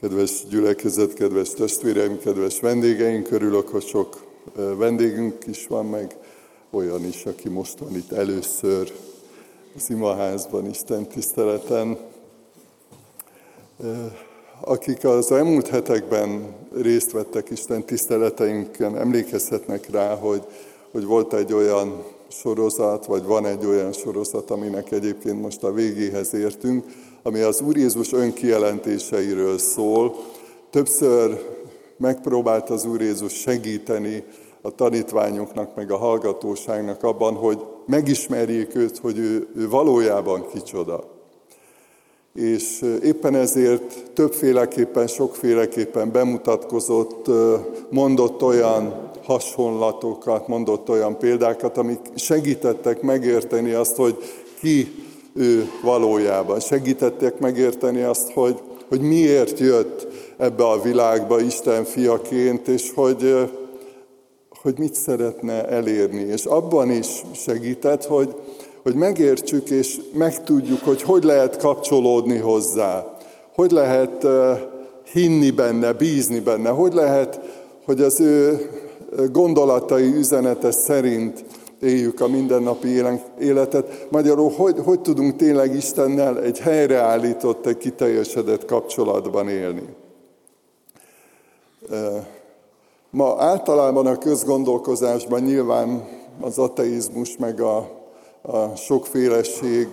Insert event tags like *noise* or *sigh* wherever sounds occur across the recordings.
Kedves gyülekezet, kedves testvéreim, kedves vendégeink, örülök, hogy sok vendégünk is van, meg olyan is, aki most van itt először az imaházban, Isten tiszteleten. Akik az elmúlt hetekben részt vettek Isten tiszteleteinken, emlékezhetnek rá, hogy, hogy volt egy olyan sorozat, vagy van egy olyan sorozat, aminek egyébként most a végéhez értünk, ami az Úr Jézus önkijelentéseiről szól. Többször megpróbált az Úr Jézus segíteni a tanítványoknak, meg a hallgatóságnak abban, hogy megismerjék őt, hogy ő, ő valójában kicsoda. És éppen ezért többféleképpen, sokféleképpen bemutatkozott, mondott olyan hasonlatokat, mondott olyan példákat, amik segítettek megérteni azt, hogy ki ő valójában. Segítettek megérteni azt, hogy, hogy miért jött ebbe a világba Isten fiaként, és hogy, hogy mit szeretne elérni. És abban is segített, hogy, hogy megértsük és megtudjuk, hogy hogy lehet kapcsolódni hozzá, hogy lehet hinni benne, bízni benne, hogy lehet, hogy az ő gondolatai üzenete szerint éljük a mindennapi életet. Magyarul, hogy, hogy tudunk tényleg Istennel egy helyreállított, egy kiteljesedett kapcsolatban élni. Ma általában a közgondolkozásban nyilván az ateizmus meg a, a sokféleség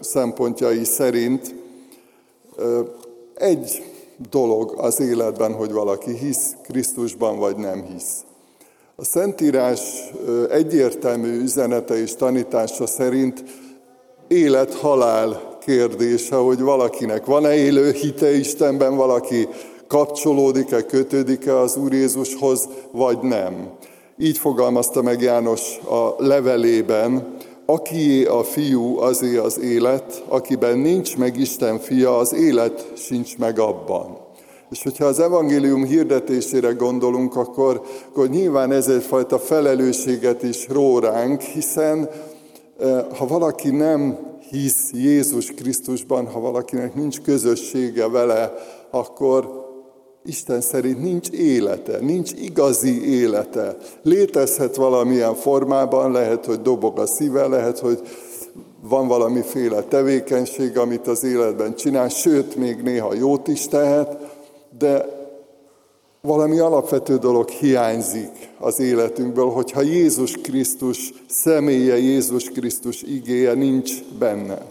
szempontjai szerint egy dolog az életben, hogy valaki hisz Krisztusban, vagy nem hisz. A Szentírás egyértelmű üzenete és tanítása szerint élet-halál kérdése, hogy valakinek van-e élő hite Istenben, valaki kapcsolódik-e, kötődik-e az Úr Jézushoz, vagy nem. Így fogalmazta meg János a levelében, akié a fiú, azé az élet, akiben nincs meg Isten fia, az élet sincs meg abban. És hogyha az evangélium hirdetésére gondolunk, akkor, akkor nyilván ez egyfajta felelősséget is ró ránk, hiszen eh, ha valaki nem hisz Jézus Krisztusban, ha valakinek nincs közössége vele, akkor Isten szerint nincs élete, nincs igazi élete. Létezhet valamilyen formában, lehet, hogy dobog a szíve, lehet, hogy van valamiféle tevékenység, amit az életben csinál, sőt, még néha jót is tehet, de valami alapvető dolog hiányzik az életünkből, hogyha Jézus Krisztus személye, Jézus Krisztus igéje nincs benne.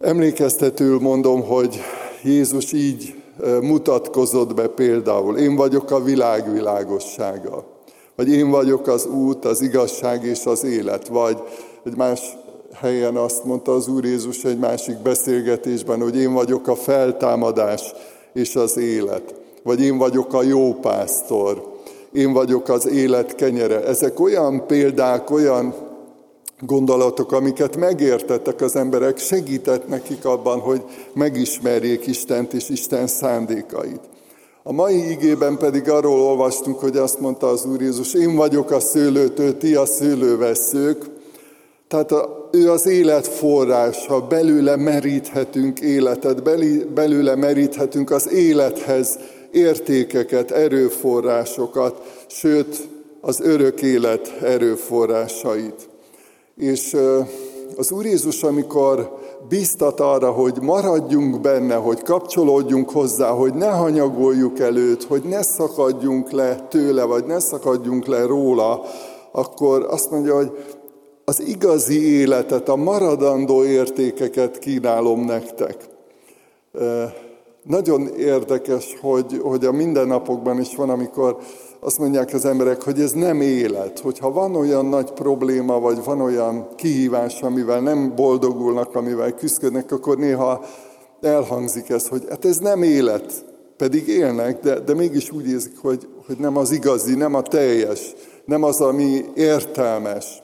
Emlékeztetül mondom, hogy Jézus így mutatkozott be például. Én vagyok a világ világossága. Vagy én vagyok az út, az igazság és az élet. Vagy egy más helyen azt mondta az Úr Jézus egy másik beszélgetésben, hogy én vagyok a feltámadás és az élet. Vagy én vagyok a jó pásztor, én vagyok az élet kenyere. Ezek olyan példák, olyan gondolatok, amiket megértettek az emberek, segített nekik abban, hogy megismerjék Istent és Isten szándékait. A mai igében pedig arról olvastunk, hogy azt mondta az Úr Jézus, én vagyok a szőlőtő, ti a szőlőveszők. Tehát a, ő az élet forrása, belőle meríthetünk életet, belőle meríthetünk az élethez értékeket, erőforrásokat, sőt az örök élet erőforrásait. És az Úr Jézus, amikor biztat arra, hogy maradjunk benne, hogy kapcsolódjunk hozzá, hogy ne hanyagoljuk előtt, hogy ne szakadjunk le tőle, vagy ne szakadjunk le róla, akkor azt mondja, hogy az igazi életet, a maradandó értékeket kínálom nektek. Nagyon érdekes, hogy, hogy a mindennapokban is van, amikor azt mondják az emberek, hogy ez nem élet. Hogyha van olyan nagy probléma, vagy van olyan kihívás, amivel nem boldogulnak, amivel küzdködnek, akkor néha elhangzik ez, hogy hát ez nem élet, pedig élnek, de, de mégis úgy érzik, hogy, hogy nem az igazi, nem a teljes, nem az, ami értelmes.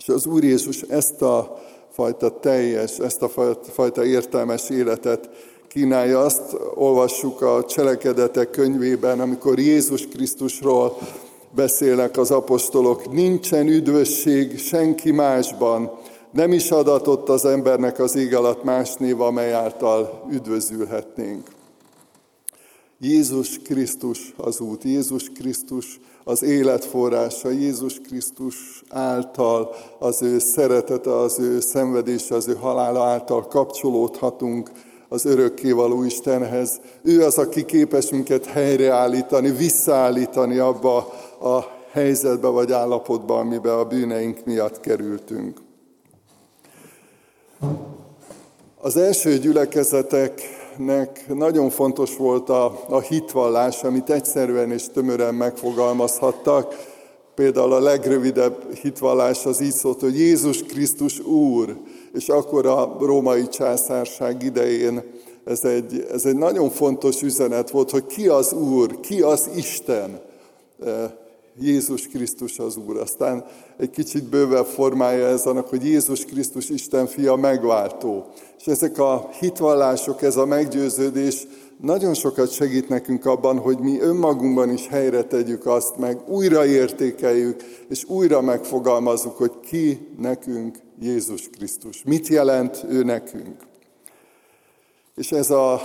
És az Úr Jézus ezt a fajta teljes, ezt a fajta értelmes életet kínálja. Azt olvassuk a cselekedetek könyvében, amikor Jézus Krisztusról beszélnek az apostolok, nincsen üdvösség senki másban, nem is adatott az embernek az ég alatt más név, amely által üdvözülhetnénk. Jézus Krisztus az út, Jézus Krisztus az életforrása, Jézus Krisztus által, az ő szeretete, az ő szenvedése, az ő halála által kapcsolódhatunk az örökkévaló Istenhez. Ő az, aki képes minket helyreállítani, visszaállítani abba a helyzetbe vagy állapotba, amiben a bűneink miatt kerültünk. Az első gyülekezeteknek nagyon fontos volt a, a hitvallás, amit egyszerűen és tömören megfogalmazhattak. Például a legrövidebb hitvallás az így szólt, hogy Jézus Krisztus Úr, és akkor a római császárság idején ez egy, ez egy nagyon fontos üzenet volt, hogy ki az Úr, ki az Isten. Jézus Krisztus az Úr. Aztán egy kicsit bővebb formája ez annak, hogy Jézus Krisztus Isten fia megváltó. És ezek a hitvallások, ez a meggyőződés nagyon sokat segít nekünk abban, hogy mi önmagunkban is helyre tegyük azt, meg újra értékeljük, és újra megfogalmazzuk, hogy ki nekünk Jézus Krisztus. Mit jelent ő nekünk? És ez a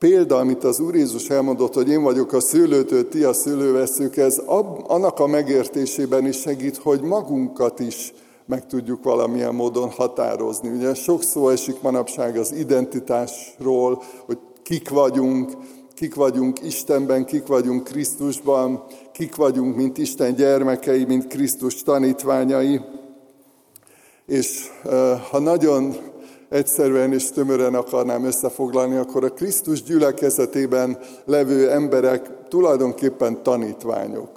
példa, amit az Úr Jézus elmondott, hogy én vagyok a szőlőtő, ti a szőlőveszők, ez annak a megértésében is segít, hogy magunkat is meg tudjuk valamilyen módon határozni. Ugye sok szó esik manapság az identitásról, hogy kik vagyunk, kik vagyunk Istenben, kik vagyunk Krisztusban, kik vagyunk, mint Isten gyermekei, mint Krisztus tanítványai. És ha nagyon egyszerűen és tömören akarnám összefoglalni, akkor a Krisztus gyülekezetében levő emberek tulajdonképpen tanítványok.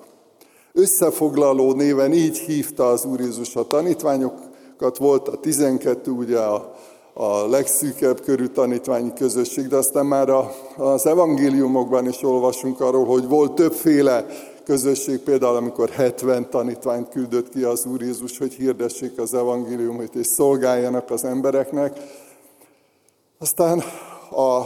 Összefoglaló néven így hívta az Úr Jézus a tanítványokat, volt a 12, ugye a, a legszűkebb körű tanítványi közösség, de aztán már a, az evangéliumokban is olvasunk arról, hogy volt többféle közösség, például amikor 70 tanítványt küldött ki az Úr Jézus, hogy hirdessék az evangéliumot és szolgáljanak az embereknek. Aztán a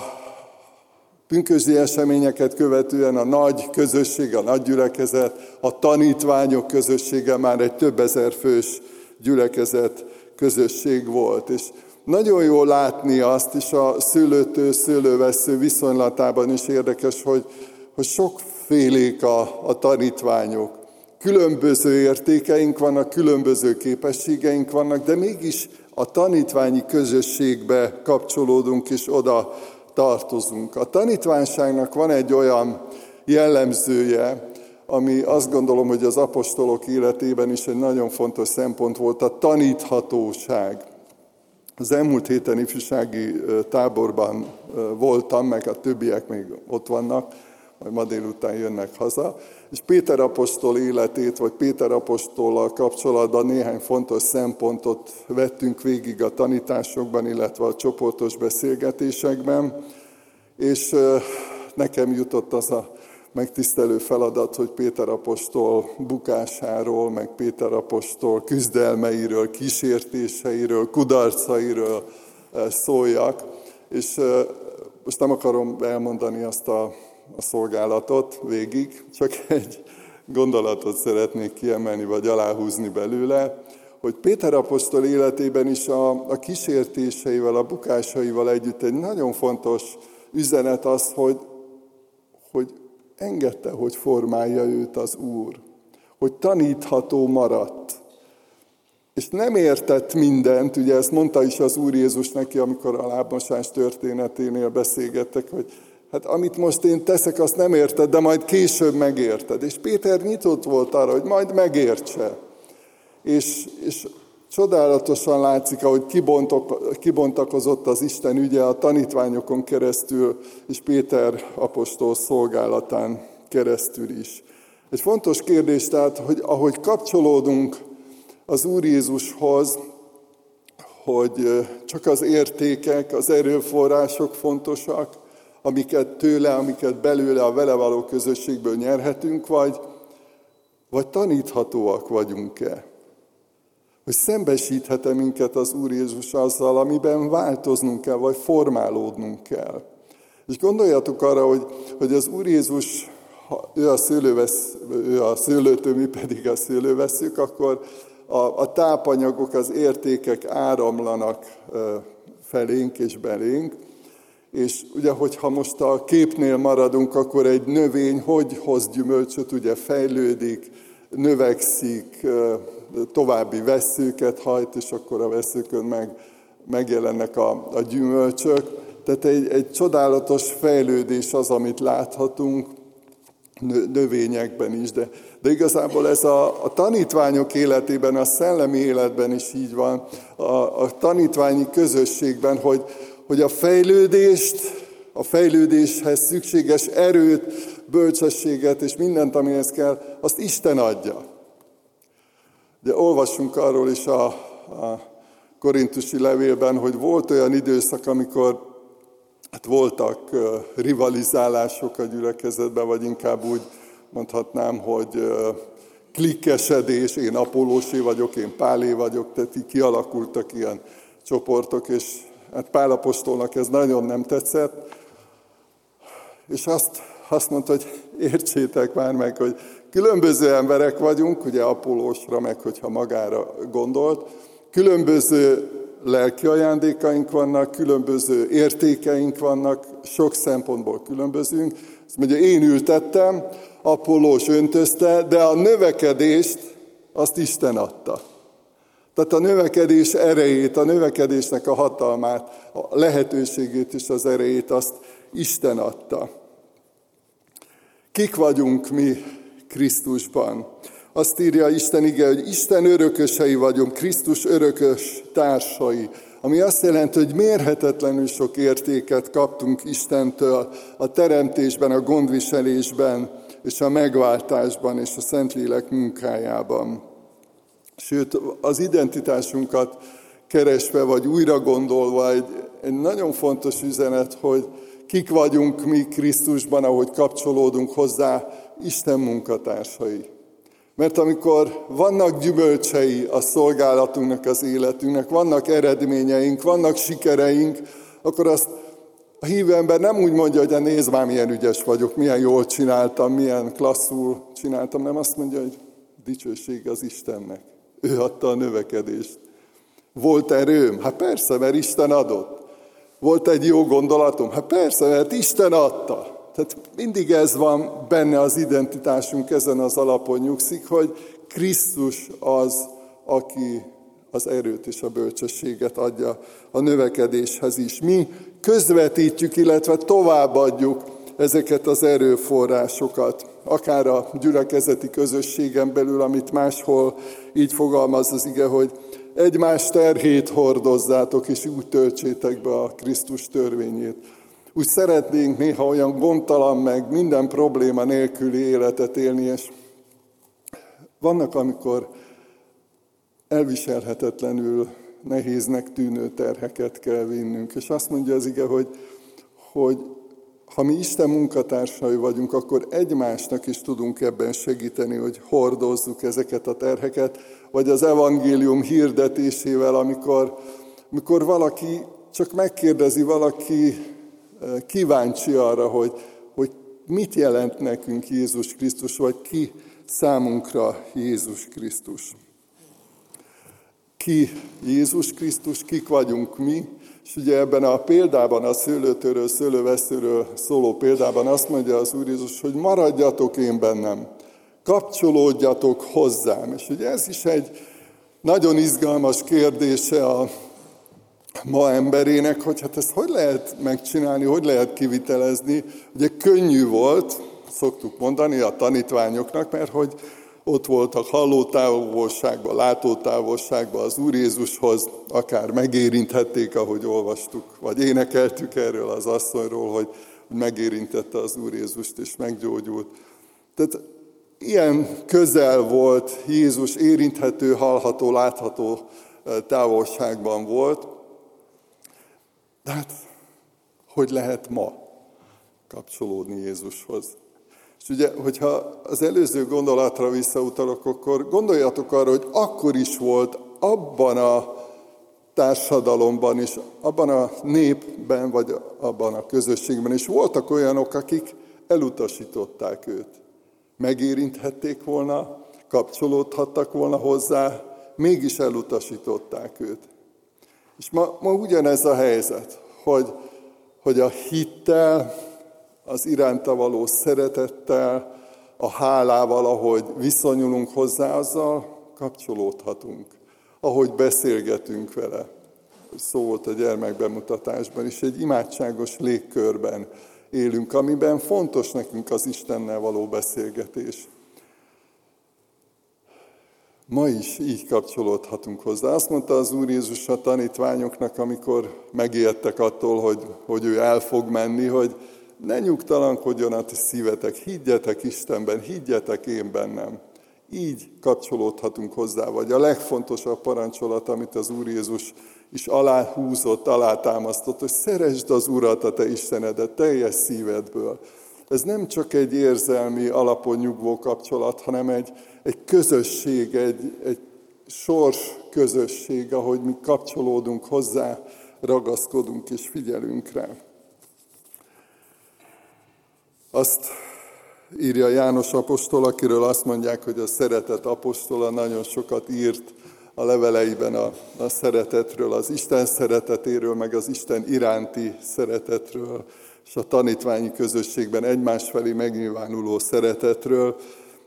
pünkösdi eseményeket követően a nagy közösség, a nagy gyülekezet, a tanítványok közössége már egy több ezer fős gyülekezet közösség volt. És nagyon jó látni azt is a szülőtő, szőlővesző viszonylatában is érdekes, hogy, hogy sok félék a, a tanítványok. Különböző értékeink vannak, különböző képességeink vannak, de mégis a tanítványi közösségbe kapcsolódunk és oda tartozunk. A tanítványságnak van egy olyan jellemzője, ami azt gondolom, hogy az apostolok életében is egy nagyon fontos szempont volt, a taníthatóság. Az elmúlt héten ifjúsági táborban voltam, meg a többiek még ott vannak, majd ma délután jönnek haza, és Péter apostol életét, vagy Péter apostollal kapcsolatban néhány fontos szempontot vettünk végig a tanításokban, illetve a csoportos beszélgetésekben, és nekem jutott az a megtisztelő feladat, hogy Péter apostol bukásáról, meg Péter apostol küzdelmeiről, kísértéseiről, kudarcairól szóljak, és most nem akarom elmondani azt a a szolgálatot végig, csak egy gondolatot szeretnék kiemelni, vagy aláhúzni belőle, hogy Péter apostol életében is a, a kísértéseivel, a bukásaival együtt egy nagyon fontos üzenet az, hogy, hogy engedte, hogy formálja őt az Úr, hogy tanítható maradt. És nem értett mindent, ugye ezt mondta is az Úr Jézus neki, amikor a lábmosás történeténél beszélgettek, hogy Hát amit most én teszek, azt nem érted, de majd később megérted. És Péter nyitott volt arra, hogy majd megértse. És, és csodálatosan látszik, ahogy kibontok, kibontakozott az Isten ügye a tanítványokon keresztül, és Péter apostol szolgálatán keresztül is. Egy fontos kérdés tehát, hogy ahogy kapcsolódunk az Úr Jézushoz, hogy csak az értékek, az erőforrások fontosak, amiket tőle, amiket belőle a vele való közösségből nyerhetünk, vagy, vagy taníthatóak vagyunk-e? Hogy szembesíthet-e minket az Úr Jézus azzal, amiben változnunk kell, vagy formálódnunk kell. És gondoljatok arra, hogy, hogy az Úr Jézus, ha ő a, szőlővesz, ő a szőlőtő, mi pedig a szőlőveszük, akkor a, a tápanyagok, az értékek áramlanak felénk és belénk, És ugye, hogyha most a képnél maradunk, akkor egy növény hogy hoz gyümölcsöt, ugye fejlődik, növekszik, további veszőket hajt, és akkor a veszőkön meg, megjelennek a, a gyümölcsök. Tehát egy, egy csodálatos fejlődés az, amit láthatunk növényekben is, de, de igazából ez a, a tanítványok életében, a szellemi életben is így van, a, a tanítványi közösségben, hogy, hogy a fejlődést, a fejlődéshez szükséges erőt, bölcsességet és mindent, amihez kell, azt Isten adja. Ugye olvassunk arról is a, a korintusi levélben, hogy volt olyan időszak, amikor hát voltak rivalizálások a gyülekezetben, vagy inkább úgy mondhatnám, hogy klikkesedés, én Apolósé vagyok, én Pálé vagyok, tehát így kialakultak ilyen csoportok, és hát Pálapostolnak ez nagyon nem tetszett, és azt, azt mondta, hogy értsétek már meg, hogy különböző emberek vagyunk, ugye Apolósra, meg hogyha magára gondolt, különböző lelki ajándékaink vannak, különböző értékeink vannak, sok szempontból különbözünk. Azt mondja, én ültettem, Apollós öntözte, de a növekedést azt Isten adta. Tehát a növekedés erejét, a növekedésnek a hatalmát, a lehetőségét és az erejét azt Isten adta. Kik vagyunk mi Krisztusban? Azt írja Isten ige, hogy Isten örökösei vagyunk, Krisztus örökös társai. Ami azt jelenti, hogy mérhetetlenül sok értéket kaptunk Istentől a teremtésben, a gondviselésben, és a megváltásban, és a Szentlélek munkájában. Sőt, az identitásunkat keresve, vagy újra gondolva egy, egy nagyon fontos üzenet, hogy kik vagyunk mi Krisztusban, ahogy kapcsolódunk hozzá, Isten munkatársai. Mert amikor vannak gyümölcsei a szolgálatunknak, az életünknek, vannak eredményeink, vannak sikereink, akkor azt a hívő ember nem úgy mondja, hogy nézd már, milyen ügyes vagyok, milyen jól csináltam, milyen klasszul csináltam, nem azt mondja, hogy dicsőség az Istennek. Ő adta a növekedést. Volt erőm? Hát persze, mert Isten adott. Volt egy jó gondolatom? Hát persze, mert Isten adta. Tehát mindig ez van benne az identitásunk, ezen az alapon nyugszik, hogy Krisztus az, aki az erőt és a bölcsességet adja a növekedéshez is. Mi közvetítjük, illetve továbbadjuk ezeket az erőforrásokat, akár a gyülekezeti közösségen belül, amit máshol így fogalmaz az ige, hogy egymás terhét hordozzátok, és úgy töltsétek be a Krisztus törvényét. Úgy szeretnénk néha olyan gondtalan meg minden probléma nélküli életet élni, és vannak, amikor elviselhetetlenül nehéznek tűnő terheket kell vinnünk. És azt mondja az ige, hogy, hogy ha mi Isten munkatársai vagyunk, akkor egymásnak is tudunk ebben segíteni, hogy hordozzuk ezeket a terheket, vagy az evangélium hirdetésével, amikor, amikor valaki csak megkérdezi, valaki eh, kíváncsi arra, hogy, hogy mit jelent nekünk Jézus Krisztus, vagy ki számunkra Jézus Krisztus ki Jézus Krisztus, kik vagyunk mi, és ugye ebben a példában, a szőlőtőről, szőlőveszőről szóló példában azt mondja az Úr Jézus, hogy maradjatok én bennem, kapcsolódjatok hozzám. És ugye ez is egy nagyon izgalmas kérdése a ma emberének, hogy hát ezt hogy lehet megcsinálni, hogy lehet kivitelezni. Ugye könnyű volt, szoktuk mondani a tanítványoknak, mert hogy ott voltak hallótávolságban, látótávolságban az Úr Jézushoz, akár megérinthették, ahogy olvastuk, vagy énekeltük erről az asszonyról, hogy megérintette az Úr Jézust és meggyógyult. Tehát ilyen közel volt Jézus, érinthető, hallható, látható távolságban volt. De hát, hogy lehet ma kapcsolódni Jézushoz? És ugye, hogyha az előző gondolatra visszautalok, akkor gondoljatok arra, hogy akkor is volt abban a társadalomban is, abban a népben, vagy abban a közösségben is voltak olyanok, akik elutasították őt. Megérinthették volna, kapcsolódhattak volna hozzá, mégis elutasították őt. És ma, ma ugyanez a helyzet, hogy hogy a hittel, az iránta való szeretettel, a hálával, ahogy viszonyulunk hozzá, azzal kapcsolódhatunk, ahogy beszélgetünk vele. Szó volt a gyermekbemutatásban is, egy imádságos légkörben élünk, amiben fontos nekünk az Istennel való beszélgetés. Ma is így kapcsolódhatunk hozzá. Azt mondta az Úr Jézus a tanítványoknak, amikor megijedtek attól, hogy, hogy ő el fog menni, hogy ne nyugtalankodjon a szívetek, higgyetek Istenben, higgyetek én bennem. Így kapcsolódhatunk hozzá, vagy a legfontosabb parancsolat, amit az Úr Jézus is aláhúzott, alátámasztott, hogy szeresd az Urat, a te Istenedet teljes szívedből. Ez nem csak egy érzelmi alapon nyugvó kapcsolat, hanem egy, egy közösség, egy, egy sors közösség, ahogy mi kapcsolódunk hozzá, ragaszkodunk és figyelünk rá. Azt írja János apostol, akiről azt mondják, hogy a szeretet apostola nagyon sokat írt a leveleiben a, a szeretetről, az Isten szeretetéről, meg az Isten iránti szeretetről, és a tanítványi közösségben egymás felé megnyilvánuló szeretetről.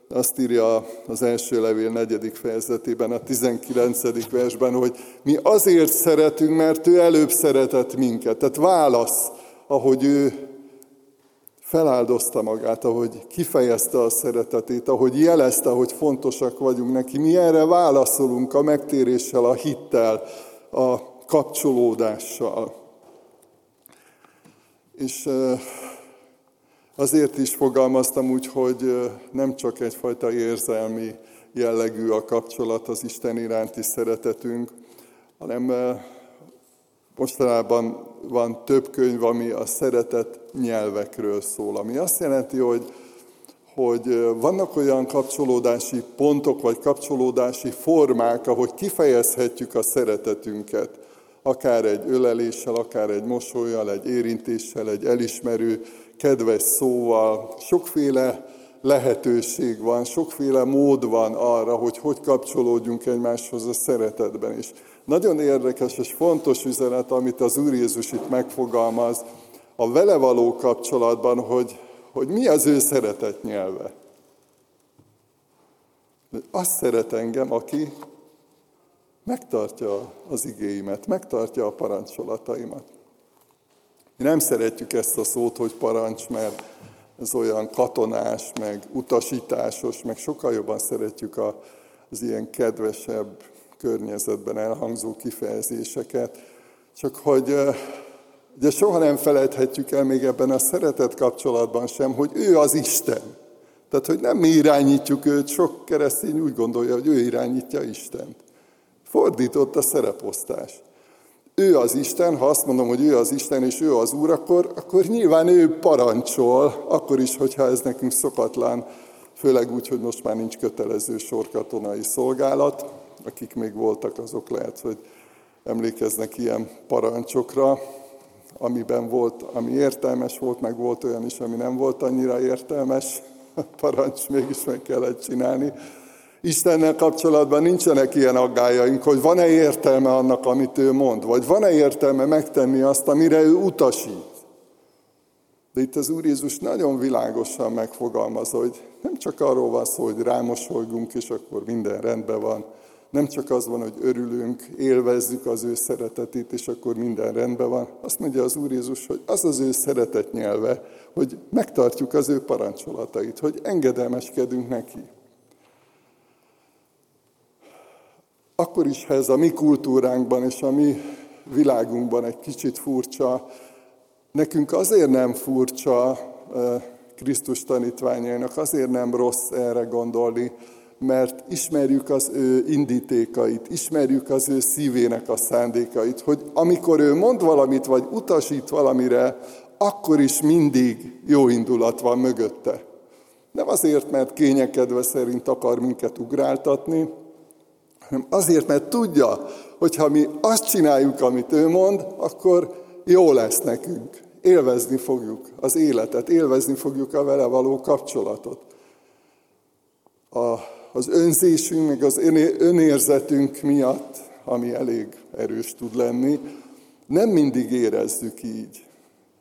Azt írja az első levél negyedik fejezetében, a 19. versben, hogy mi azért szeretünk, mert ő előbb szeretett minket. Tehát válasz, ahogy ő feláldozta magát, ahogy kifejezte a szeretetét, ahogy jelezte, hogy fontosak vagyunk neki. Mi erre válaszolunk a megtéréssel, a hittel, a kapcsolódással. És azért is fogalmaztam úgy, hogy nem csak egyfajta érzelmi jellegű a kapcsolat az Isten iránti szeretetünk, hanem mostanában van több könyv, ami a szeretet nyelvekről szól, ami azt jelenti, hogy, hogy vannak olyan kapcsolódási pontok, vagy kapcsolódási formák, ahogy kifejezhetjük a szeretetünket, akár egy öleléssel, akár egy mosolyjal, egy érintéssel, egy elismerő, kedves szóval. Sokféle lehetőség van, sokféle mód van arra, hogy hogy kapcsolódjunk egymáshoz a szeretetben is. Nagyon érdekes és fontos üzenet, amit az Úr Jézus itt megfogalmaz a vele való kapcsolatban, hogy, hogy mi az ő szeretet nyelve. Azt szeret engem, aki megtartja az igéimet, megtartja a parancsolataimat. Mi nem szeretjük ezt a szót, hogy parancs, mert ez olyan katonás, meg utasításos, meg sokkal jobban szeretjük az ilyen kedvesebb, környezetben elhangzó kifejezéseket, csak hogy ugye soha nem felejthetjük el még ebben a szeretet kapcsolatban sem, hogy ő az Isten. Tehát, hogy nem mi irányítjuk őt, sok keresztény úgy gondolja, hogy ő irányítja Istent. Fordított a szereposztás. Ő az Isten, ha azt mondom, hogy ő az Isten és ő az Úr, akkor, akkor nyilván ő parancsol, akkor is, hogyha ez nekünk szokatlan, főleg úgy, hogy most már nincs kötelező sorkatonai szolgálat, akik még voltak, azok lehet, hogy emlékeznek ilyen parancsokra, amiben volt, ami értelmes volt, meg volt olyan is, ami nem volt annyira értelmes, *laughs* parancs mégis meg kellett csinálni. Istennel kapcsolatban nincsenek ilyen aggájaink, hogy van-e értelme annak, amit ő mond, vagy van-e értelme megtenni azt, amire ő utasít. De itt az Úr Jézus nagyon világosan megfogalmaz, hogy nem csak arról van szó, hogy rámosolygunk, és akkor minden rendben van, nem csak az van, hogy örülünk, élvezzük az ő szeretetét, és akkor minden rendben van. Azt mondja az Úr Jézus, hogy az az ő szeretet nyelve, hogy megtartjuk az ő parancsolatait, hogy engedelmeskedünk neki. Akkor is, ha ez a mi kultúránkban és a mi világunkban egy kicsit furcsa, nekünk azért nem furcsa Krisztus tanítványainak, azért nem rossz erre gondolni, mert ismerjük az ő indítékait, ismerjük az ő szívének a szándékait, hogy amikor ő mond valamit, vagy utasít valamire, akkor is mindig jó indulat van mögötte. Nem azért, mert kényekedve szerint akar minket ugráltatni, hanem azért, mert tudja, hogy ha mi azt csináljuk, amit ő mond, akkor jó lesz nekünk. Élvezni fogjuk az életet, élvezni fogjuk a vele való kapcsolatot. A az önzésünk, meg az önérzetünk miatt, ami elég erős tud lenni, nem mindig érezzük így.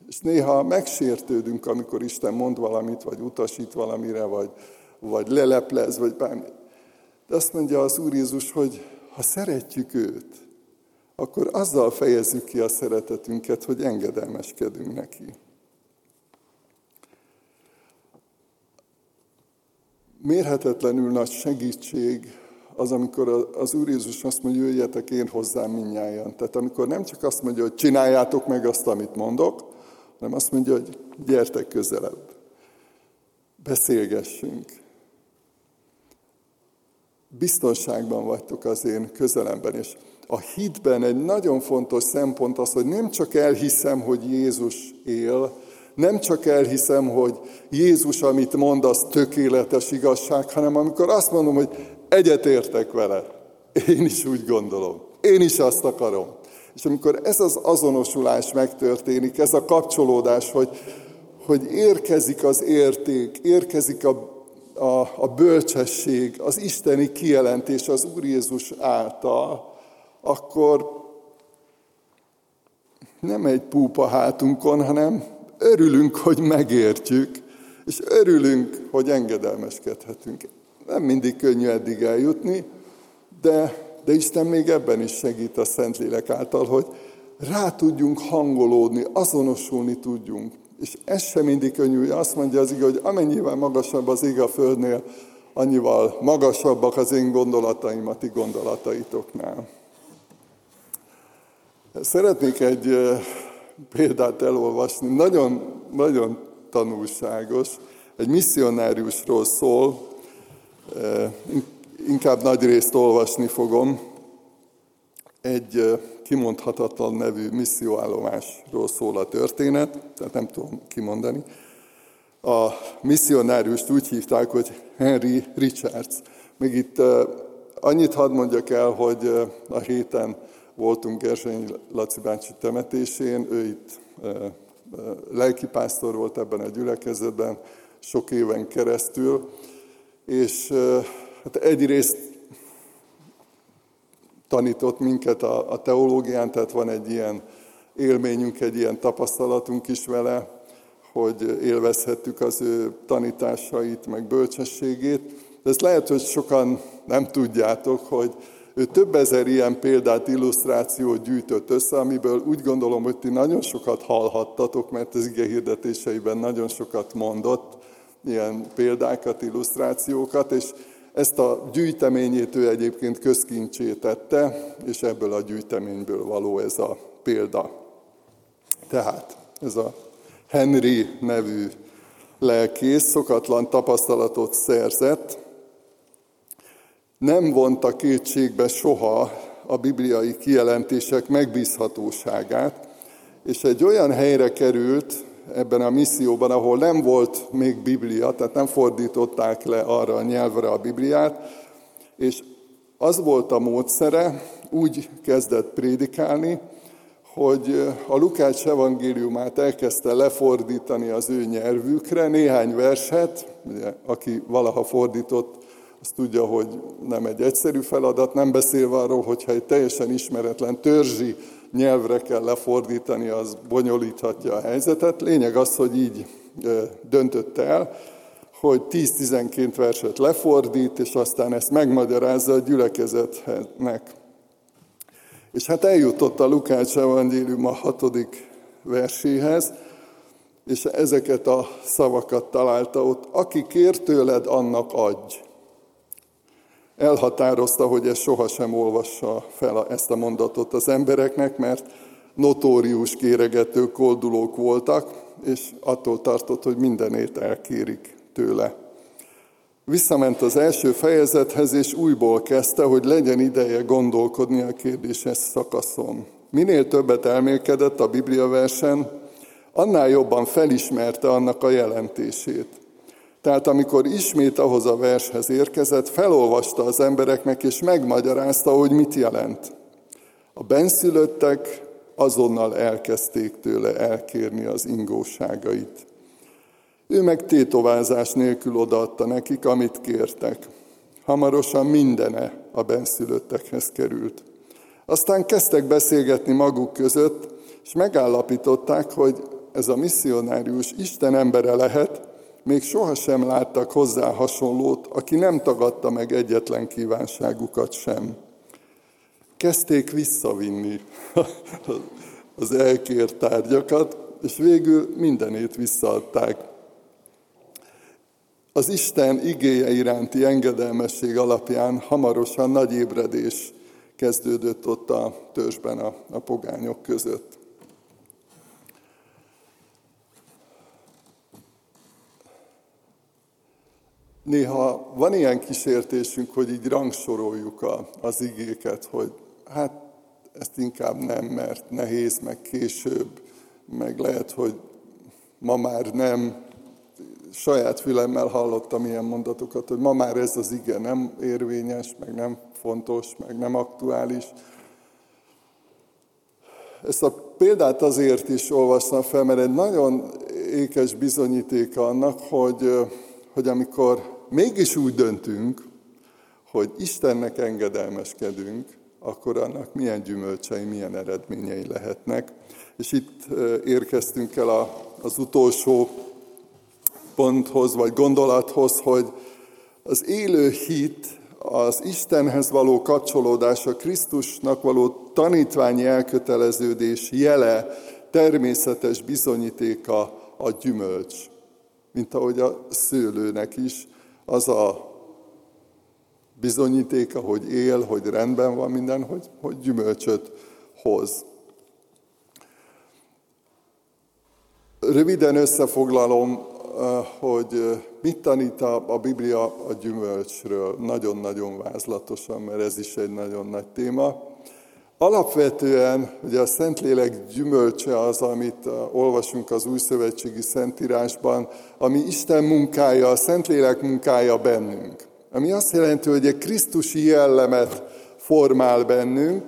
És néha megsértődünk, amikor Isten mond valamit, vagy utasít valamire, vagy, vagy leleplez, vagy bármi. De azt mondja az Úr Jézus, hogy ha szeretjük őt, akkor azzal fejezzük ki a szeretetünket, hogy engedelmeskedünk neki. Mérhetetlenül nagy segítség az, amikor az Úr Jézus azt mondja, jöjjetek én hozzám minnyáján. Tehát amikor nem csak azt mondja, hogy csináljátok meg azt, amit mondok, hanem azt mondja, hogy gyertek közelebb. Beszélgessünk. Biztonságban vagytok az én közelemben, és a hitben egy nagyon fontos szempont az, hogy nem csak elhiszem, hogy Jézus él, nem csak elhiszem, hogy Jézus, amit mond, az tökéletes igazság, hanem amikor azt mondom, hogy egyetértek vele, én is úgy gondolom, én is azt akarom. És amikor ez az azonosulás megtörténik, ez a kapcsolódás, hogy, hogy érkezik az érték, érkezik a, a, a bölcsesség, az isteni kijelentés az Úr Jézus által, akkor nem egy púpa hátunkon, hanem örülünk, hogy megértjük, és örülünk, hogy engedelmeskedhetünk. Nem mindig könnyű eddig eljutni, de, de Isten még ebben is segít a Szentlélek által, hogy rá tudjunk hangolódni, azonosulni tudjunk. És ez sem mindig könnyű. Azt mondja az igaz, hogy amennyivel magasabb az ég a földnél, annyival magasabbak az én gondolataim a ti gondolataitoknál. Szeretnék egy példát elolvasni, nagyon, nagyon tanulságos, egy misszionáriusról szól, inkább nagy részt olvasni fogom, egy kimondhatatlan nevű misszióállomásról szól a történet, tehát nem tudom kimondani. A misszionáriust úgy hívták, hogy Henry Richards. Még itt annyit hadd mondjak el, hogy a héten voltunk Gerseny Laci bácsi temetésén, ő itt lelkipásztor volt ebben a gyülekezetben sok éven keresztül, és hát egyrészt tanított minket a, a teológián, tehát van egy ilyen élményünk, egy ilyen tapasztalatunk is vele, hogy élvezhettük az ő tanításait, meg bölcsességét. De ezt lehet, hogy sokan nem tudjátok, hogy ő több ezer ilyen példát, illusztrációt gyűjtött össze, amiből úgy gondolom, hogy ti nagyon sokat hallhattatok, mert az ige hirdetéseiben nagyon sokat mondott, ilyen példákat, illusztrációkat, és ezt a gyűjteményét ő egyébként közkincsé tette, és ebből a gyűjteményből való ez a példa. Tehát ez a Henry nevű lelkész szokatlan tapasztalatot szerzett, nem vonta kétségbe soha a bibliai kijelentések megbízhatóságát, és egy olyan helyre került ebben a misszióban, ahol nem volt még Biblia, tehát nem fordították le arra a nyelvre a Bibliát, és az volt a módszere, úgy kezdett prédikálni, hogy a Lukács evangéliumát elkezdte lefordítani az ő nyelvükre, néhány verset, ugye, aki valaha fordított azt tudja, hogy nem egy egyszerű feladat, nem beszélve arról, hogyha egy teljesen ismeretlen törzsi nyelvre kell lefordítani, az bonyolíthatja a helyzetet. Lényeg az, hogy így döntött el, hogy 10-12 verset lefordít, és aztán ezt megmagyarázza a gyülekezetnek. És hát eljutott a Lukács evangélium a hatodik verséhez, és ezeket a szavakat találta ott. Aki kér tőled, annak adj elhatározta, hogy ezt sohasem olvassa fel ezt a mondatot az embereknek, mert notórius kéregető koldulók voltak, és attól tartott, hogy mindenét elkérik tőle. Visszament az első fejezethez, és újból kezdte, hogy legyen ideje gondolkodni a kérdéses szakaszon. Minél többet elmélkedett a Biblia versen, annál jobban felismerte annak a jelentését. Tehát amikor ismét ahhoz a vershez érkezett, felolvasta az embereknek, és megmagyarázta, hogy mit jelent. A benszülöttek azonnal elkezdték tőle elkérni az ingóságait. Ő meg tétovázás nélkül odaadta nekik, amit kértek. Hamarosan mindene a benszülöttekhez került. Aztán kezdtek beszélgetni maguk között, és megállapították, hogy ez a misszionárius Isten embere lehet, még sohasem láttak hozzá hasonlót, aki nem tagadta meg egyetlen kívánságukat sem. Kezdték visszavinni *laughs* az elkért tárgyakat, és végül mindenét visszaadták. Az Isten igéje iránti engedelmesség alapján hamarosan nagy ébredés kezdődött ott a törzsben a, a pogányok között. Néha van ilyen kísértésünk, hogy így rangsoroljuk a, az igéket, hogy hát ezt inkább nem, mert nehéz, meg később, meg lehet, hogy ma már nem. Saját fülemmel hallottam ilyen mondatokat, hogy ma már ez az ige nem érvényes, meg nem fontos, meg nem aktuális. Ezt a példát azért is olvastam fel, mert egy nagyon ékes bizonyítéka annak, hogy, hogy amikor mégis úgy döntünk, hogy Istennek engedelmeskedünk, akkor annak milyen gyümölcsei, milyen eredményei lehetnek. És itt érkeztünk el az utolsó ponthoz, vagy gondolathoz, hogy az élő hit, az Istenhez való kapcsolódás, a Krisztusnak való tanítványi elköteleződés jele, természetes bizonyítéka a gyümölcs. Mint ahogy a szőlőnek is az a bizonyítéka, hogy él, hogy rendben van minden, hogy, hogy gyümölcsöt hoz. Röviden összefoglalom, eh, hogy eh, mit tanít a Biblia a gyümölcsről, nagyon-nagyon vázlatosan, mert ez is egy nagyon nagy téma. Alapvetően ugye a Szentlélek gyümölcse az, amit eh, olvasunk az Új Szövetségi Szentírásban, ami Isten munkája, a Szentlélek munkája bennünk. Ami azt jelenti, hogy egy Krisztusi jellemet formál bennünk,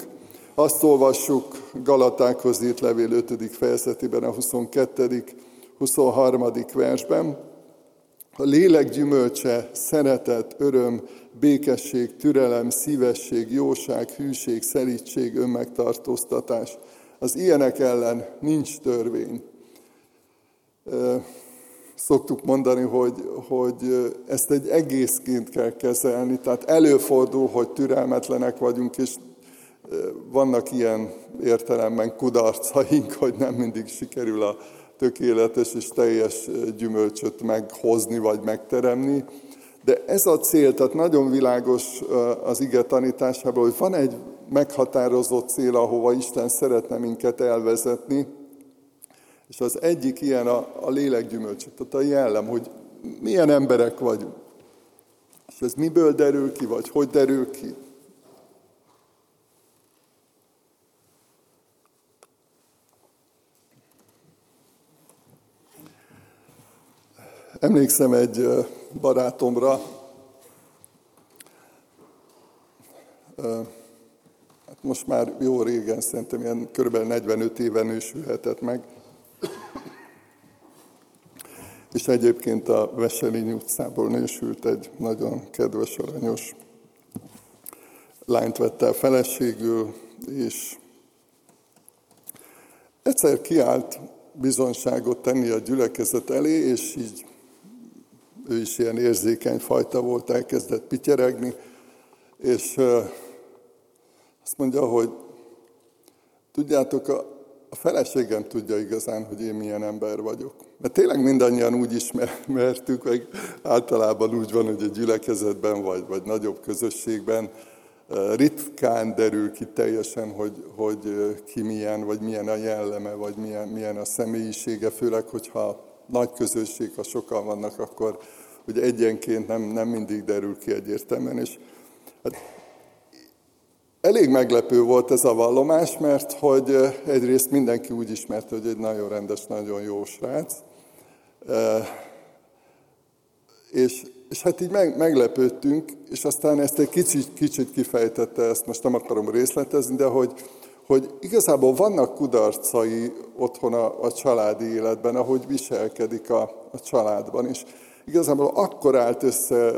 azt olvassuk Galatákhoz írt levél 5. fejezetében, a 22. 23. versben. A lélek gyümölcse, szeretet, öröm, békesség, türelem, szívesség, jóság, hűség, szelítség, önmegtartóztatás. Az ilyenek ellen nincs törvény. Szoktuk mondani, hogy, hogy ezt egy egészként kell kezelni, tehát előfordul, hogy türelmetlenek vagyunk, és vannak ilyen értelemben kudarcaink, hogy nem mindig sikerül a tökéletes és teljes gyümölcsöt meghozni vagy megteremni. De ez a cél, tehát nagyon világos az ige tanításában, hogy van egy meghatározott cél, ahova Isten szeretne minket elvezetni, és az egyik ilyen a, a lélekgyümölcs, tehát a jellem, hogy milyen emberek vagyunk. És ez miből derül ki, vagy hogy derül ki? Emlékszem egy barátomra, hát most már jó régen, szerintem ilyen kb. 45 éven nősülhetett meg, és egyébként a Veselény utcából nősült egy nagyon kedves, aranyos lányt vette el feleségül, és egyszer kiállt bizonságot tenni a gyülekezet elé, és így ő is ilyen érzékeny fajta volt, elkezdett pityeregni, és azt mondja, hogy tudjátok, a, feleségem tudja igazán, hogy én milyen ember vagyok. Mert tényleg mindannyian úgy ismertük, *laughs* meg általában úgy van, hogy a gyülekezetben vagy, vagy nagyobb közösségben ritkán derül ki teljesen, hogy, hogy ki milyen, vagy milyen a jelleme, vagy milyen, milyen a személyisége, főleg, hogyha nagy közösség, ha sokan vannak, akkor ugye egyenként nem, nem mindig derül ki egyértelműen. És hát elég meglepő volt ez a vallomás, mert hogy egyrészt mindenki úgy ismerte, hogy egy nagyon rendes, nagyon jó srác, és, és hát így meg, meglepődtünk, és aztán ezt egy kicsit, kicsit kifejtette, ezt most nem akarom részletezni, de hogy, hogy igazából vannak kudarcai otthon a, a családi életben, ahogy viselkedik a, a családban is. Igazából akkor állt össze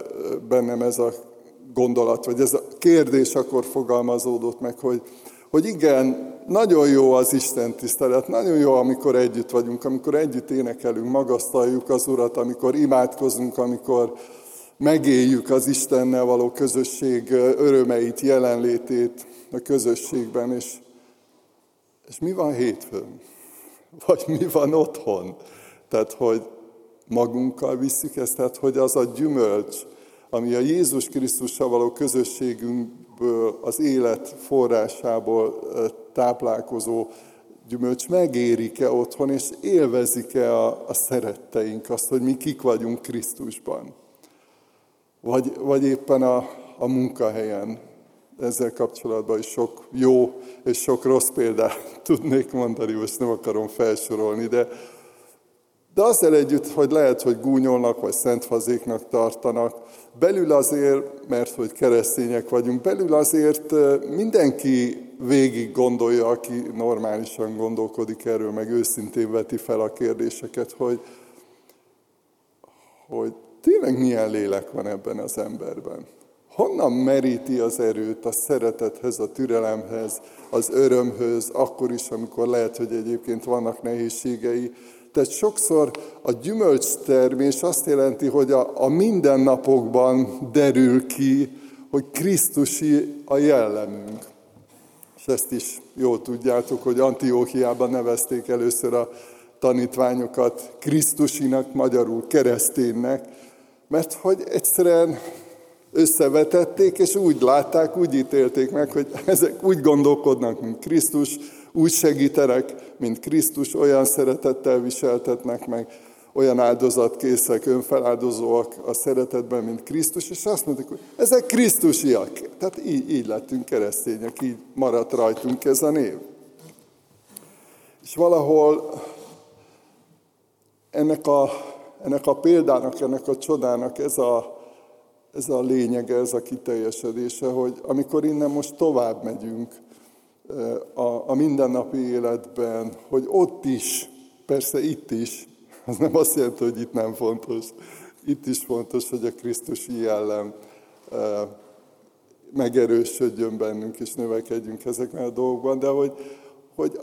bennem ez a gondolat, vagy ez a kérdés akkor fogalmazódott meg, hogy, hogy igen, nagyon jó az Isten tisztelet, nagyon jó, amikor együtt vagyunk, amikor együtt énekelünk, magasztaljuk az Urat, amikor imádkozunk, amikor megéljük az Istennel való közösség örömeit, jelenlétét a közösségben, és, és mi van hétfőn? Vagy mi van otthon? Tehát, hogy magunkkal visszük ezt, tehát, hogy az a gyümölcs, ami a Jézus Krisztussal való közösségünkből, az élet forrásából táplálkozó gyümölcs megérik-e otthon, és élvezik-e a, a szeretteink azt, hogy mi kik vagyunk Krisztusban. Vagy, vagy éppen a, a munkahelyen. Ezzel kapcsolatban is sok jó és sok rossz példát *laughs* tudnék mondani, most nem akarom felsorolni, de, de azzal együtt, hogy lehet, hogy gúnyolnak, vagy szentfazéknak tartanak, belül azért, mert hogy keresztények vagyunk, belül azért mindenki végig gondolja, aki normálisan gondolkodik erről, meg őszintén veti fel a kérdéseket, hogy, hogy tényleg milyen lélek van ebben az emberben. Honnan meríti az erőt a szeretethez, a türelemhez, az örömhöz, akkor is, amikor lehet, hogy egyébként vannak nehézségei. Tehát sokszor a gyümölcstermés azt jelenti, hogy a, a mindennapokban derül ki, hogy Krisztusi a jellemünk. És ezt is jól tudjátok, hogy Antiókiában nevezték először a tanítványokat Krisztusinak, magyarul kereszténynek, mert hogy egyszerűen összevetették, és úgy látták, úgy ítélték meg, hogy *laughs* ezek úgy gondolkodnak, mint Krisztus, úgy segítenek, mint Krisztus, olyan szeretettel viseltetnek meg, olyan áldozatkészek, önfeláldozóak a szeretetben, mint Krisztus, és azt mondták, hogy ezek Krisztusiak. Tehát így, így lettünk keresztények, így maradt rajtunk ez a név. És valahol ennek a, ennek a példának, ennek a csodának ez a, ez a lényege, ez a kiteljesedése, hogy amikor innen most tovább megyünk a, a mindennapi életben, hogy ott is, persze itt is, *laughs* az nem azt jelenti, hogy itt nem fontos, itt is fontos, hogy a Krisztusi jellem megerősödjön bennünk, és növekedjünk ezekben a dolgokban, de hogy, hogy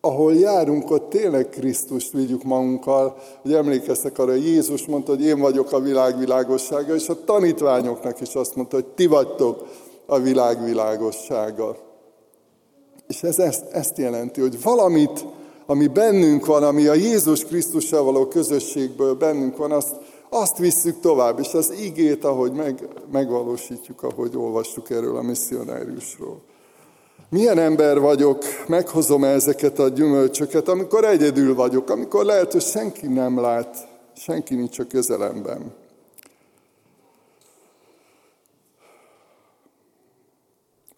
ahol járunk, ott tényleg Krisztust vigyük magunkkal. Hogy emlékeztek arra, hogy Jézus mondta, hogy én vagyok a világ világossága, és a tanítványoknak is azt mondta, hogy ti vagytok a világ világossága. És ez ezt, ezt jelenti, hogy valamit, ami bennünk van, ami a Jézus Krisztussal való közösségből bennünk van, azt, azt visszük tovább, és az igét, ahogy meg, megvalósítjuk, ahogy olvassuk erről a misszionáriusról. Milyen ember vagyok, meghozom ezeket a gyümölcsöket, amikor egyedül vagyok, amikor lehet, hogy senki nem lát, senki nincs a közelemben.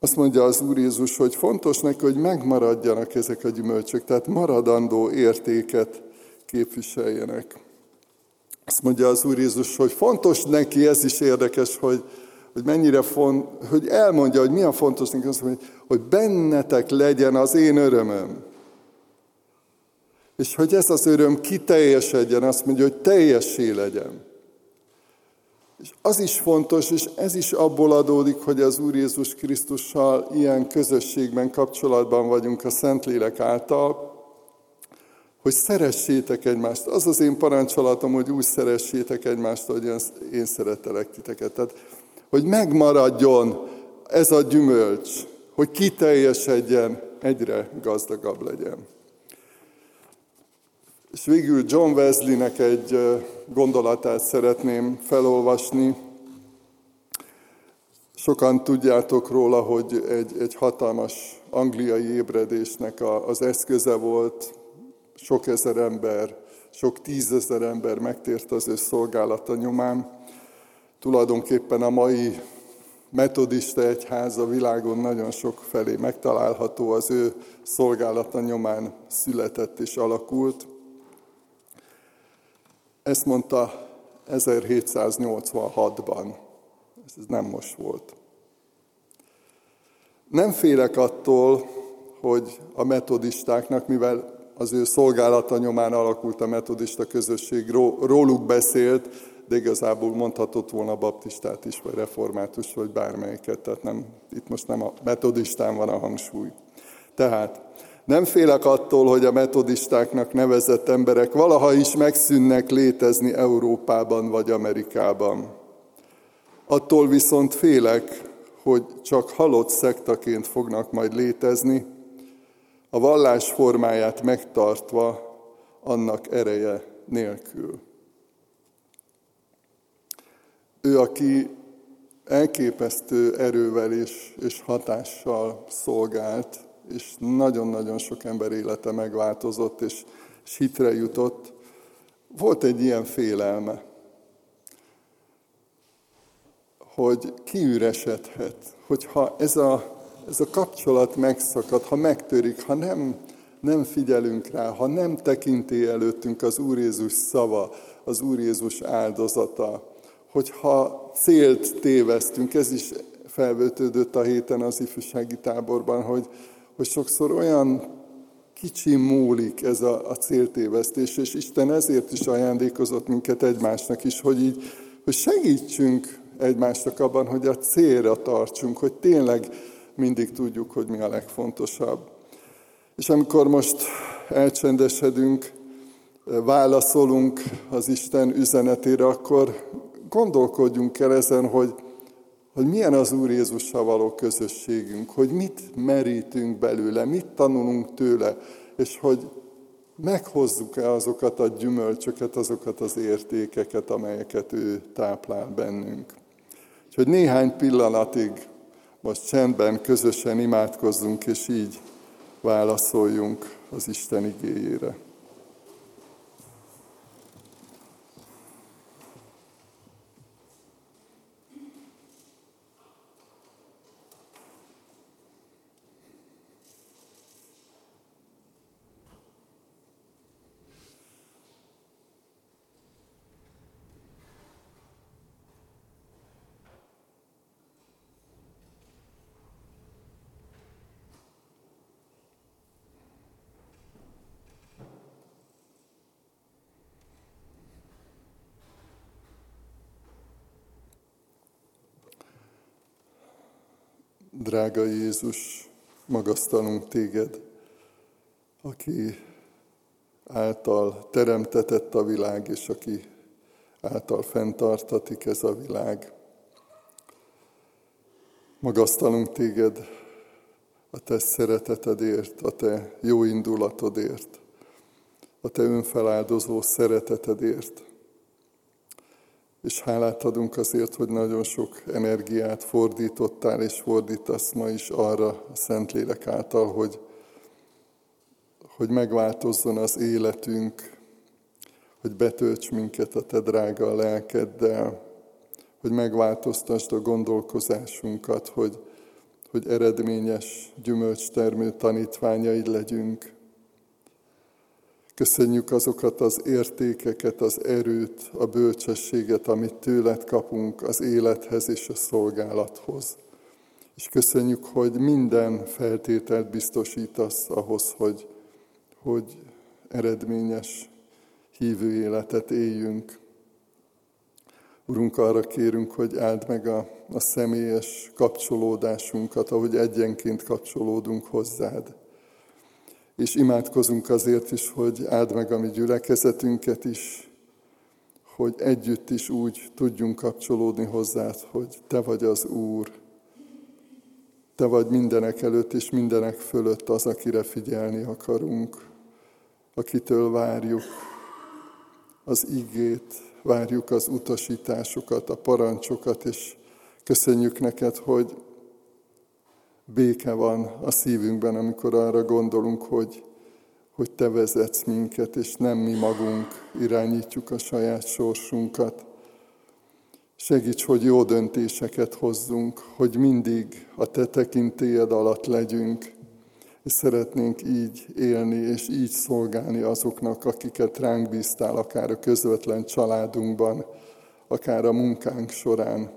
Azt mondja az Úr Jézus, hogy fontos neki, hogy megmaradjanak ezek a gyümölcsök, tehát maradandó értéket képviseljenek. Azt mondja az Úr Jézus, hogy fontos neki, ez is érdekes, hogy hogy mennyire font, hogy elmondja, hogy mi a fontos azt mondja, hogy bennetek legyen az én örömöm. És hogy ez az öröm kiteljesedjen, azt mondja, hogy teljessé legyen. És az is fontos, és ez is abból adódik, hogy az Úr Jézus Krisztussal ilyen közösségben, kapcsolatban vagyunk a Szentlélek által, hogy szeressétek egymást. Az az én parancsolatom, hogy úgy szeressétek egymást, hogy én szeretelek titeket. Tehát hogy megmaradjon ez a gyümölcs, hogy kiteljesedjen, egyre gazdagabb legyen. És végül John Wesleynek egy gondolatát szeretném felolvasni. Sokan tudjátok róla, hogy egy, egy hatalmas angliai ébredésnek az eszköze volt, sok ezer ember, sok tízezer ember megtért az ő szolgálata nyomán. Tulajdonképpen a mai metodista egyház a világon nagyon sok felé megtalálható, az ő szolgálata nyomán született és alakult. Ezt mondta 1786-ban. Ez nem most volt. Nem félek attól, hogy a metodistáknak, mivel az ő szolgálata nyomán alakult a metodista közösség, róluk beszélt, de igazából mondhatott volna baptistát is, vagy református, vagy bármelyiket, tehát nem, itt most nem a metodistán van a hangsúly. Tehát nem félek attól, hogy a metodistáknak nevezett emberek valaha is megszűnnek létezni Európában vagy Amerikában. Attól viszont félek, hogy csak halott szektaként fognak majd létezni, a vallás formáját megtartva annak ereje nélkül. Ő, aki elképesztő erővel és, és hatással szolgált, és nagyon-nagyon sok ember élete megváltozott, és, és hitre jutott, volt egy ilyen félelme, hogy kiüresedhet, hogyha ez a, ez a kapcsolat megszakad, ha megtörik, ha nem, nem figyelünk rá, ha nem tekinti előttünk az Úr Jézus szava, az Úr Jézus áldozata, hogyha célt téveztünk, ez is felvetődött a héten az ifjúsági táborban, hogy, hogy sokszor olyan kicsi múlik ez a, a céltévesztés, és Isten ezért is ajándékozott minket egymásnak is, hogy így, hogy segítsünk egymásnak abban, hogy a célra tartsunk, hogy tényleg mindig tudjuk, hogy mi a legfontosabb. És amikor most elcsendesedünk, válaszolunk az Isten üzenetére, akkor gondolkodjunk el ezen, hogy, hogy milyen az Úr Jézussal való közösségünk, hogy mit merítünk belőle, mit tanulunk tőle, és hogy meghozzuk-e azokat a gyümölcsöket, azokat az értékeket, amelyeket ő táplál bennünk. Úgyhogy néhány pillanatig most csendben, közösen imádkozzunk, és így válaszoljunk az Isten igéjére. Drága Jézus, magasztalunk téged, aki által teremtetett a világ, és aki által fenntartatik ez a világ. Magasztalunk téged a te szeretetedért, a te jó indulatodért, a te önfeláldozó szeretetedért. És hálát adunk azért, hogy nagyon sok energiát fordítottál és fordítasz ma is arra a Szentlélek által, hogy, hogy megváltozzon az életünk, hogy betölts minket a te drága lelkeddel, hogy megváltoztasd a gondolkozásunkat, hogy, hogy eredményes gyümölcstermő tanítványaid legyünk. Köszönjük azokat az értékeket, az erőt, a bölcsességet, amit tőled kapunk az élethez és a szolgálathoz. És köszönjük, hogy minden feltételt biztosítasz ahhoz, hogy, hogy eredményes hívő életet éljünk. Urunk, arra kérünk, hogy áld meg a, a személyes kapcsolódásunkat, ahogy egyenként kapcsolódunk hozzád és imádkozunk azért is, hogy áld meg a mi gyülekezetünket is, hogy együtt is úgy tudjunk kapcsolódni hozzád, hogy Te vagy az Úr, Te vagy mindenek előtt és mindenek fölött az, akire figyelni akarunk, akitől várjuk az igét, várjuk az utasításokat, a parancsokat, és köszönjük neked, hogy béke van a szívünkben, amikor arra gondolunk, hogy, hogy Te vezetsz minket, és nem mi magunk irányítjuk a saját sorsunkat. Segíts, hogy jó döntéseket hozzunk, hogy mindig a Te tekintélyed alatt legyünk, és szeretnénk így élni, és így szolgálni azoknak, akiket ránk bíztál, akár a közvetlen családunkban, akár a munkánk során,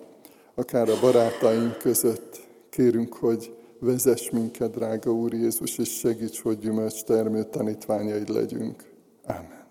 akár a barátaink között. Kérünk, hogy Vezess minket, drága Úr Jézus, és segíts, hogy gyümölcs termő tanítványaid legyünk. Amen.